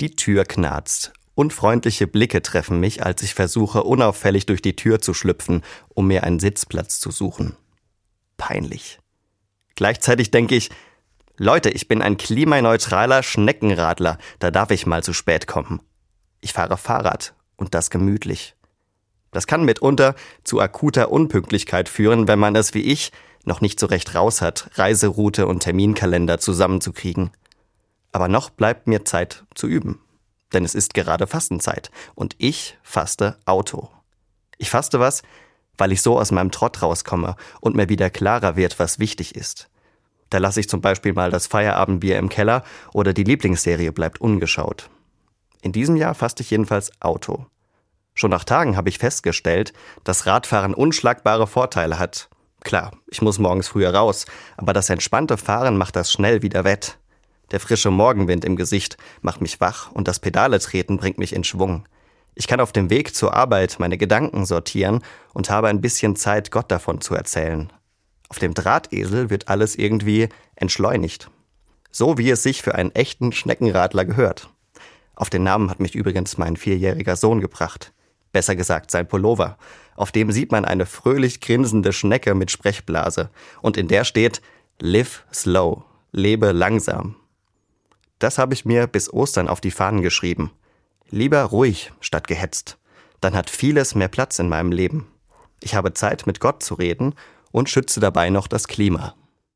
Die Tür knarzt. Unfreundliche Blicke treffen mich, als ich versuche, unauffällig durch die Tür zu schlüpfen, um mir einen Sitzplatz zu suchen. Peinlich. Gleichzeitig denke ich, Leute, ich bin ein klimaneutraler Schneckenradler, da darf ich mal zu spät kommen. Ich fahre Fahrrad und das gemütlich. Das kann mitunter zu akuter Unpünktlichkeit führen, wenn man es wie ich noch nicht so recht raus hat, Reiseroute und Terminkalender zusammenzukriegen. Aber noch bleibt mir Zeit zu üben. Denn es ist gerade Fastenzeit und ich faste Auto. Ich faste was, weil ich so aus meinem Trott rauskomme und mir wieder klarer wird, was wichtig ist. Da lasse ich zum Beispiel mal das Feierabendbier im Keller oder die Lieblingsserie bleibt ungeschaut. In diesem Jahr faste ich jedenfalls Auto. Schon nach Tagen habe ich festgestellt, dass Radfahren unschlagbare Vorteile hat. Klar, ich muss morgens früher raus, aber das entspannte Fahren macht das schnell wieder wett. Der frische Morgenwind im Gesicht macht mich wach und das Pedale treten bringt mich in Schwung. Ich kann auf dem Weg zur Arbeit meine Gedanken sortieren und habe ein bisschen Zeit, Gott davon zu erzählen. Auf dem Drahtesel wird alles irgendwie entschleunigt. So wie es sich für einen echten Schneckenradler gehört. Auf den Namen hat mich übrigens mein vierjähriger Sohn gebracht. Besser gesagt sein Pullover. Auf dem sieht man eine fröhlich grinsende Schnecke mit Sprechblase. Und in der steht Live slow. Lebe langsam. Das habe ich mir bis Ostern auf die Fahnen geschrieben. Lieber ruhig statt gehetzt. Dann hat vieles mehr Platz in meinem Leben. Ich habe Zeit, mit Gott zu reden und schütze dabei noch das Klima.